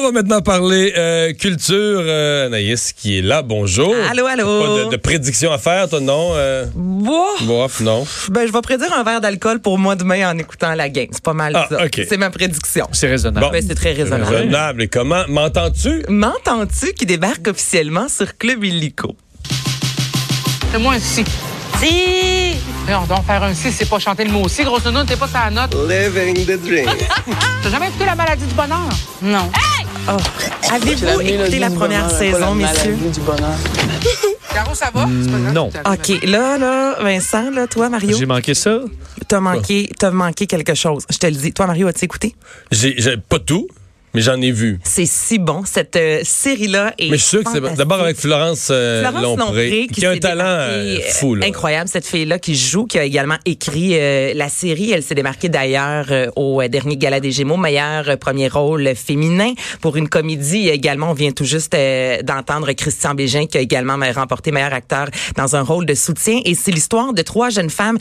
On va maintenant parler euh, culture. Euh, Anaïs qui est là, bonjour. Allô, allô. Pas de, de prédiction à faire, toi, non? Euh, Bof. bof, non. Ben, je vais prédire un verre d'alcool pour moi demain en écoutant la game. C'est pas mal Ah, ça. ok. C'est ma prédiction. C'est raisonnable. Bon. Ben, c'est très raisonnable. Raisonnable. Et comment? M'entends-tu? M'entends-tu qui débarque officiellement sur Club Illico? C'est moi un si. Si! Voyons donc, faire un si, c'est pas chanter le mot si. Grosso modo, t'es pas sa note. Living the dream. T'as jamais écouté la maladie du bonheur? Non. Oh. Avez-vous écouté la première saison, messieurs? Caro, ça va? C'est pas grave, non. OK, là, là, Vincent, là, toi, Mario, J'ai manqué ça? t'as manqué, t'as manqué quelque chose. Je te le dis. Toi, Mario, as-tu écouté? J'ai pas tout, mais j'en ai vu. C'est si bon. Cette euh, série-là est Mais je suis sûr que c'est. D'abord avec Florence, euh, Florence Lompré, qui, a un talent euh, euh, fou. Là. Incroyable, cette fille-là qui joue, qui a également écrit la série. Elle s'est démarquée d'ailleurs au dernier Gala des Gémeaux, meilleur premier rôle féminin pour une comédie. Également, on vient tout juste d'entendre Christian Bégin qui a également remporté meilleur acteur dans un rôle de soutien. Et c'est l'histoire de trois jeunes femmes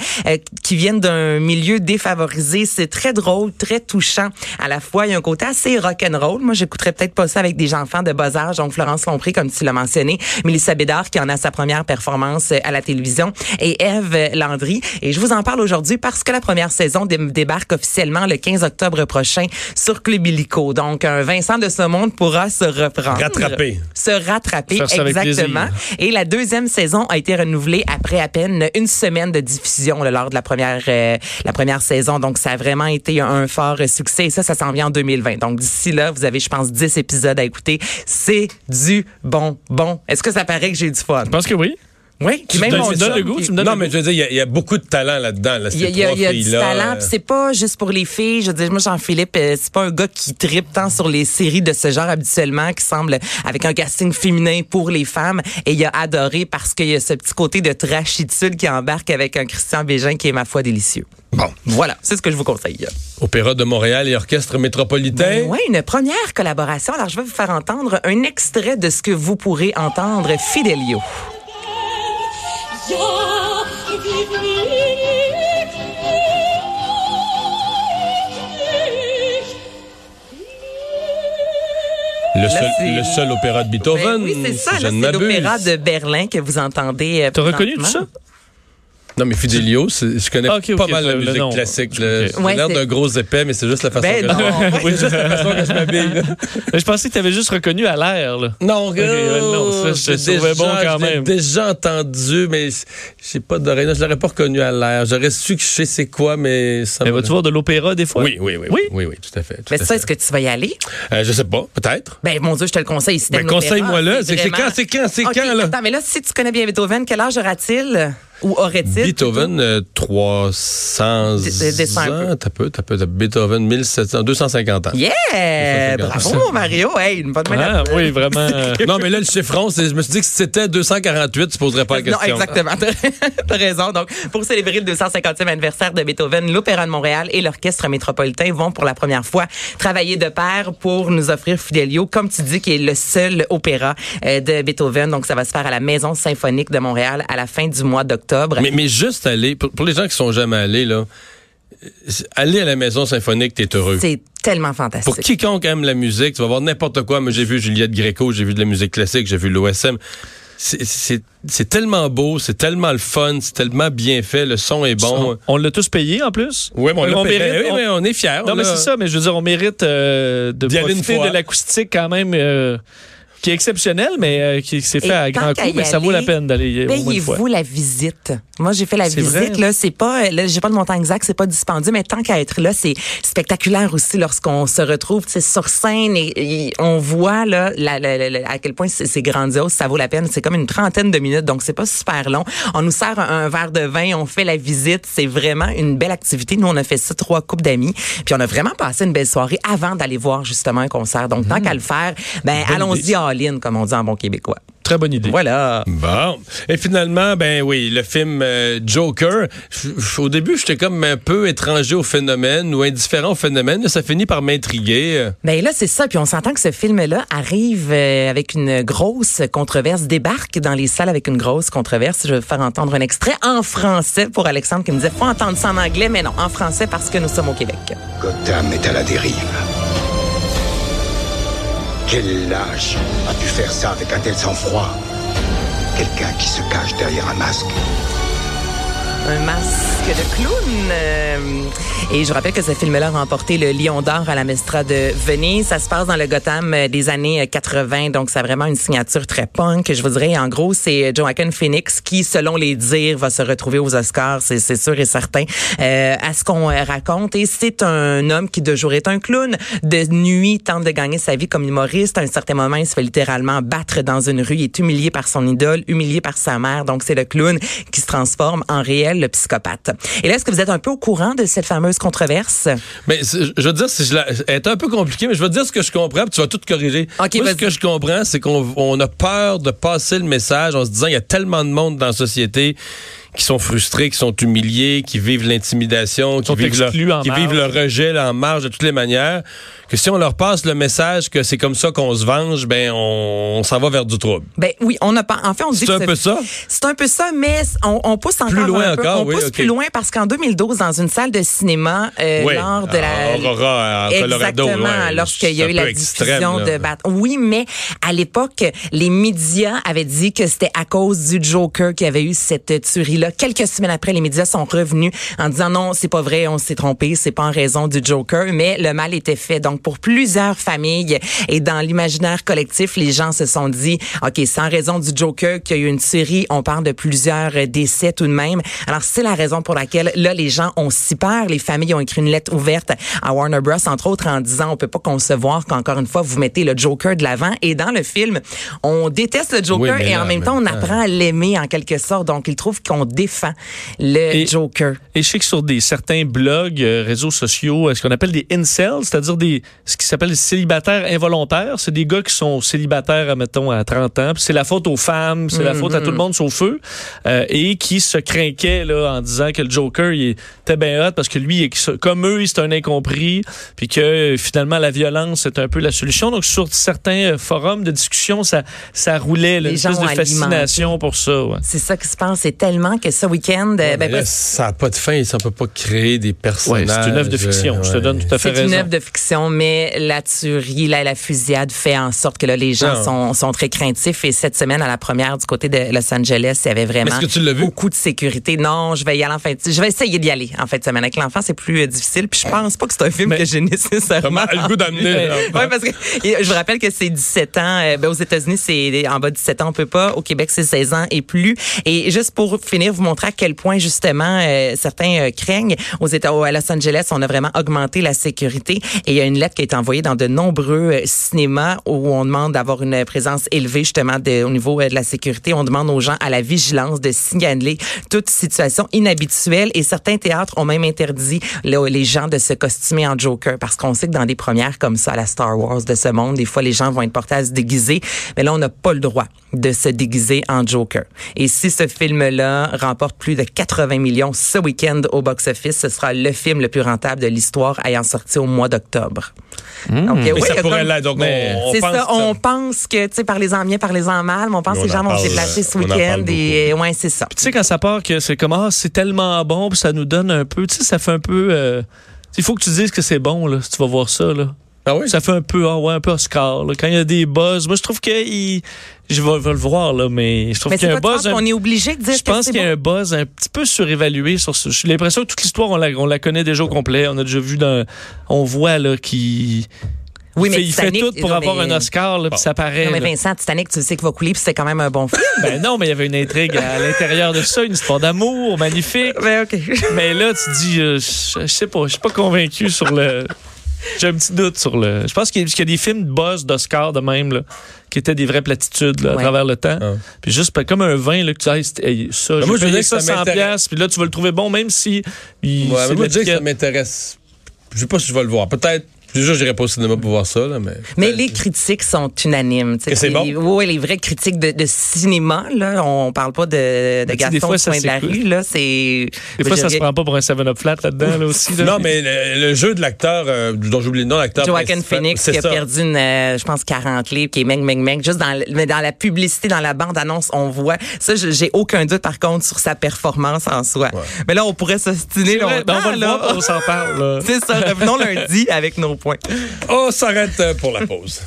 qui viennent d'un milieu défavorisé. C'est très drôle, très touchant. À la fois, il y a un côté assez rock'n'roll. Moi, j'écouterais peut-être pas ça avec des enfants de bas âge. Donc, Florence Lompré, comme tu l'as mentionné, Mélissa Bédard, qui en a sa première performance euh, à la télévision, et Eve Landry. Et je vous en parle aujourd'hui parce que la première saison dé- débarque officiellement le 15 octobre prochain sur Club Illico. Donc, un Vincent de ce monde pourra se reprendre. Rattraper. Se rattraper, Faire exactement. Et la deuxième saison a été renouvelée après à peine une semaine de diffusion là, lors de la première euh, la première saison. Donc ça a vraiment été un fort succès et ça ça s'en vient en 2020. Donc d'ici là, vous avez je pense 10 épisodes à écouter. C'est du bon bon. Est-ce que ça paraît que j'ai du fun? Je pense que oui. Oui, Tu me donnes- tu me donnes le goût, tu me donnes Non, le mais goût. je veux dire, il y a- il y, a beaucoup de talent là-dedans. Là, il y a, y a- y a du talent, puis c'est pas juste pour les filles. Je veux dire, moi, Jean-Philippe, euh, c'est pas un gars qui tripe tant sur les séries de ce genre habituellement, qui semble avec un casting féminin pour les femmes. Et il a adoré parce qu'il y a ce petit côté de trachitude qui embarque avec un Christian Bégin qui est, ma foi, délicieux. Bon. Voilà, c'est ce que je vous conseille. Opéra de Montréal et Orchestre métropolitain. Oui, une première collaboration. Alors, je vais vous faire entendre un extrait de ce que vous pourrez entendre, Fidelio. Le, seul, c'est- le seul opéra de Beethoven. Ben oui, c'est ça. c'est l'opéra de Berlin que vous entendez. euh, T'as reconnu tout ça? Non, mais Fidelio, je connais Ah, pas mal la le- le musique nom. classique. là. Ok. J'ai Ouais, l'air d'un gros épais, mais c'est juste la façon Ben que non. je... Oui, juste la façon que je m'habille. je pensais que tu avais juste reconnu à l'air. Non, non, ça, je te j'ai trouvais déjà, bon quand même. déjà entendu, mais j'ai pas d'oreille. Je l'aurais pas reconnu à l'air. J'aurais su que je sais c'est quoi, mais ça Mais m'a- vas-tu voir de l'opéra des fois? Oui, oui, oui, Oui? oui, oui, tout à fait. tout Mais ça, est-ce que tu vas y aller? Euh, je sais pas, peut-être. Ben, mon Dieu, je te le conseille. Si Ben, conseille-moi-le. C'est quand, c'est quand, c'est quand, là? Attends, mais là, si tu connais bien Beethoven, quel âge aura-t-il? Ou aurait-il? Beethoven, euh, 300 Dé- descends ans. T'as peu, t'as peu. Beethoven, 1700, 250 ans. Yeah! 250. Bravo, Mario! Hey, une bonne main Ah, oui, vraiment. Non, mais là, le c'est- je me suis dit que si c'était 248, tu poserais pas la Non, question. exactement. T'as- T'as raison. Donc, pour célébrer le 250e anniversaire de Beethoven, l'Opéra de Montréal et l'Orchestre métropolitain vont pour la première fois travailler de pair pour nous offrir Fidelio, comme tu dis, qui est le seul opéra euh, de Beethoven. Donc, ça va se faire à la Maison symphonique de Montréal à la fin du mois d'octobre. Mais, mais juste aller, pour, pour les gens qui sont jamais allés, là, euh, aller à la maison symphonique, t'es heureux. C'est tellement fantastique. Pour quiconque aime la musique, tu vas voir n'importe quoi. Moi, j'ai vu Juliette Gréco, j'ai vu de la musique classique, j'ai vu l'OSM. C'est- tellement beau, c'est tellement le fun, c'est tellement bien fait, le son est bon. On l'a tous payé en plus? Oui, mais on, Euh, l'a payé. mérite- Oui, on- mais on est fiers. Non, on mais c'est ça, mais je veux dire, on mérite euh, de profiter de l'acoustique quand même. euh, qui est exceptionnel, mais euh, qui s'est fait à grand coup, mais ça vaut la peine d'aller. Payez-vous la visite. Moi, j'ai fait la visite. vrai? Là, c'est pas, euh, là, j'ai pas le montant exact, c'est pas dispendieux, mais tant qu'à être là, c'est spectaculaire aussi lorsqu'on se retrouve, tu sais, sur scène et, et on voit là la- la- la- à quel point c'est grandiose, ça vaut la peine. C'est comme une trentaine de minutes, donc c'est pas super long. On nous sert un, un verre de vin, on fait la visite, c'est vraiment une belle activité. Nous, on a fait ça trois couples d'amis, puis on a vraiment passé une belle soirée avant d'aller voir justement un concert. Donc tant qu'à le faire, ben allons-y. All-in, comme on dit en bon québécois. Très bonne idée. Voilà. Bon. Et finalement, ben oui, le film euh, Joker. Au début, j'étais comme un peu étranger au phénomène ou indifférent au phénomène. mais Ça finit par m'intriguer. Ben là, c'est ça. Puis on s'entend que ce film-là arrive euh, avec une grosse controverse, débarque dans les salles avec une grosse controverse. Je vais vous faire entendre un extrait en français pour Alexandre qui me disait faut entendre ça en anglais, mais non, en français parce que nous sommes au Québec. Gotham est à la dérive. Quel lâche a pu faire ça avec un tel sang-froid? Quelqu'un qui se cache derrière un masque. Un masque de clown. euh, et je rappelle que ce film-là a remporté le Lion d'or à la Mestra de Venise. Ça se passe dans le Gotham euh, des années euh, 80, donc ça a vraiment une signature très punk. Je vous dirais, en gros, c'est Joaquin Phoenix qui, selon les dires, va se retrouver aux Oscars, c'est sûr et certain, euh, à ce qu'on euh, raconte. Et c'est un homme qui de jour est un clown, de nuit tente de gagner sa vie comme humoriste. À un certain moment, il se fait littéralement battre dans une rue, il est humilié par son idole, humilié par sa mère. Donc c'est le clown qui se transforme en réel le psychopathe. Et là, est-ce que vous êtes un peu au courant de cette fameuse controverse? Mais je veux dire, si je la, elle est un peu compliqué, mais je vais te dire ce que je comprends, puis tu vas tout corriger. Ok, Moi, ce que je comprends, c'est qu'on on a peur de passer le message en se disant il y a tellement de monde dans la société qui sont frustrés, qui sont humiliés, qui vivent l'intimidation, qui vivent, le, en qui marge. vivent le rejet là, en marge de toutes les manières, que si on leur passe le message que c'est comme ça qu'on se venge, ben on, on s'en va vers du trouble. Ben oui, on a pas. En fait, on dit C'est un peu ça? C'est un peu ça, mais on, on pousse encore Plus loin un peu. encore, on oui, pousse plus loin parce qu'en 2012, dans une salle de cinéma, euh, Oui, lors de la à Aurora, en Colorado, exactement, ouais. lorsqu'il y a eu la diffusion là. de Bat. Oui, mais à l'époque, les médias avaient dit que c'était à cause du Joker qu'il y avait eu cette tuerie-là. Quelques semaines après, les médias sont revenus en disant non, c'est pas vrai, on s'est trompé, c'est pas en raison du Joker, mais le mal était fait. Donc pour plusieurs familles et dans l'imaginaire collectif, les gens se sont dit OK, c'est en raison du Joker qu'il y a eu une tuerie, on parle de plusieurs euh, décès tout de même. Alors c'est la raison pour laquelle là les gens ont si peur, les familles ont écrit une lettre ouverte à Warner Bros entre autres en disant on peut pas concevoir qu'encore une fois vous mettez le Joker de l'avant et dans le film, on déteste le Joker Oui, et là, en même temps on apprend à l'aimer en quelque sorte. Donc ils trouvent qu'on défend le Et- Joker. Et je sais que sur des certains blogs, euh, réseaux sociaux, euh, ce qu'on appelle des incels, c'est-à-dire des ce qui s'appelle célibataires involontaires, c'est des gars qui sont célibataires, mettons, à 30 ans, puis c'est la faute aux femmes, c'est la faute à tout le monde sauf eux, euh, et qui se craquaient là, en disant que le Joker il était bien hot parce que lui, comme eux, c'est un incompris, puis que euh, finalement la violence c'est un peu la solution. Donc sur certains euh, forums de discussion, ça, ça roulait, là, Les une gens espèce de fascination pour ça. ouais. C'est ça qui se passe. C'est tellement que ce week-end, euh, Ouais, ben, là, ça n'a pas de fin, ça peut pas créer des Ouais, personnages. c'est une œuvre de fiction, je te ouais. donne tout à fait C'est une raison. œuvre de fiction, mais la tuerie, la, la fusillade fait en sorte que là, les gens Non. sont, sont très craintifs. Et cette semaine, à la première du côté de Los Angeles, il y avait vraiment beaucoup de sécurité. Non, je vais y aller en fin de Je vais essayer d'y aller en fin de semaine. Avec l'enfant, c'est plus euh, difficile. Puis je pense pas que c'est un film Mais- que j'ai nécessairement. Le goût d'amener, là. ouais, parce que je vous rappelle que c'est 17 ans. euh, ben, aux États-Unis, c'est en bas de 17 ans, on peut pas. Au Québec, c'est 16 ans et plus. Et juste pour finir, vous montrer à quel point justement euh, certains craignent. Aux États, à Los Angeles, on a vraiment augmenté la sécurité. Et il y a une lettre qui a été dans de nombreux euh, cinémas où on demande d'avoir une présence élevée justement de- au niveau euh, de la sécurité. On demande aux gens à la vigilance de signaler toute situation inhabituelle. Et certains théâtres ont même interdit là, les gens de se costumer en Joker parce qu'on sait que dans des premières comme ça, à la Star Wars de ce monde, des fois les gens vont être portés à se déguiser. Mais là, on n'a pas le droit de se déguiser en Joker. Et si ce film-là remporte plus de 80 millions ce week-end au box-office, ce sera le film le plus rentable de l'histoire ayant sorti au mois d'octobre. Donc, Mais oui, ça il y a pourrait comme- l'être. Donc, on, pense ça, que on pense que, tu sais, parlez-en bien, parlez-en mal, mais on pense Mais que les gens en vont se déplacer ce en parle week-end et, ouais, c'est ça. Tu sais, quand ça part, que c'est comment ah, c'est tellement bon, puis ça nous donne un peu, tu sais, ça fait un peu. euh, il faut que tu dises que c'est bon, là, si tu vas voir ça, là. Ah oui? Ça fait un peu, ah ouais, un peu Oscar, là. Quand il y a des buzz, moi, je trouve que il- je vais, vais le voir, là, mais je trouve qu'il y c'est a un buzz. un- qu'on est obligé de dire je pense c'est qu'il y a bon? un buzz un petit peu surévalué sur ce. J'ai l'impression que toute l'histoire, on la, on la connaît déjà au complet. On a déjà vu dans. On voit, là, qui. Oui, il mais fait, il fait tout pour non, avoir mais- un Oscar, là, puis ça paraît. Non, mais. Vincent, Titanic, tu sais qu'il va couler, puis c'était quand même un bon film. Ben non, mais il y avait une intrigue à l'intérieur de ça, une histoire d'amour magnifique. ben, OK. Mais là, tu dis, euh, je, je sais pas, je suis pas convaincu sur le. J'ai un petit doute sur le. Je pense qu'il y, a- qu'il y a des films de buzz d'Oscar de même, là, qui étaient des vraies platitudes là, à Ouais. travers le temps. Ah. Puis juste pas comme un vin, là, que tu dis, Hey, ça, Ben, j'ai moi, je veux payé ça ça 100 m'intéresse. piastres, puis là, tu vas le trouver bon, même si. il- Ouais, c'est mais moi, je que ça m'intéresse. Je sais pas si je vais le voir. Peut-être. Déjà, je n'irai pas au cinéma pour voir ça, là, mais. Mais les critiques sont unanimes. tu sais. Que c'est bon? Oui, les vraies critiques de, de cinéma, là, on parle pas de, de des Gaston fois, au ça coin de la rue. Là, c'est, Des fois, je ça se prend pas pour un 7-up flat là-dedans, là aussi. là. Non, mais le, le jeu de l'acteur, euh, dont j'oublie le nom, l'acteur. Joaquin Phoenix qui a ça. perdu une, euh, je pense 40 livres, qui est meng meng meng. Juste dans, mais dans la publicité, dans la bande annonce, on voit. Ça, je- j'ai aucun doute par contre sur sa performance en soi. Mais là, on pourrait s'ostiner C'est vrai, longtemps. ben, on va le voir, on s'en parle. là. C'est ça. Revenons lundi avec nos points. On s'arrête euh, pour la pause.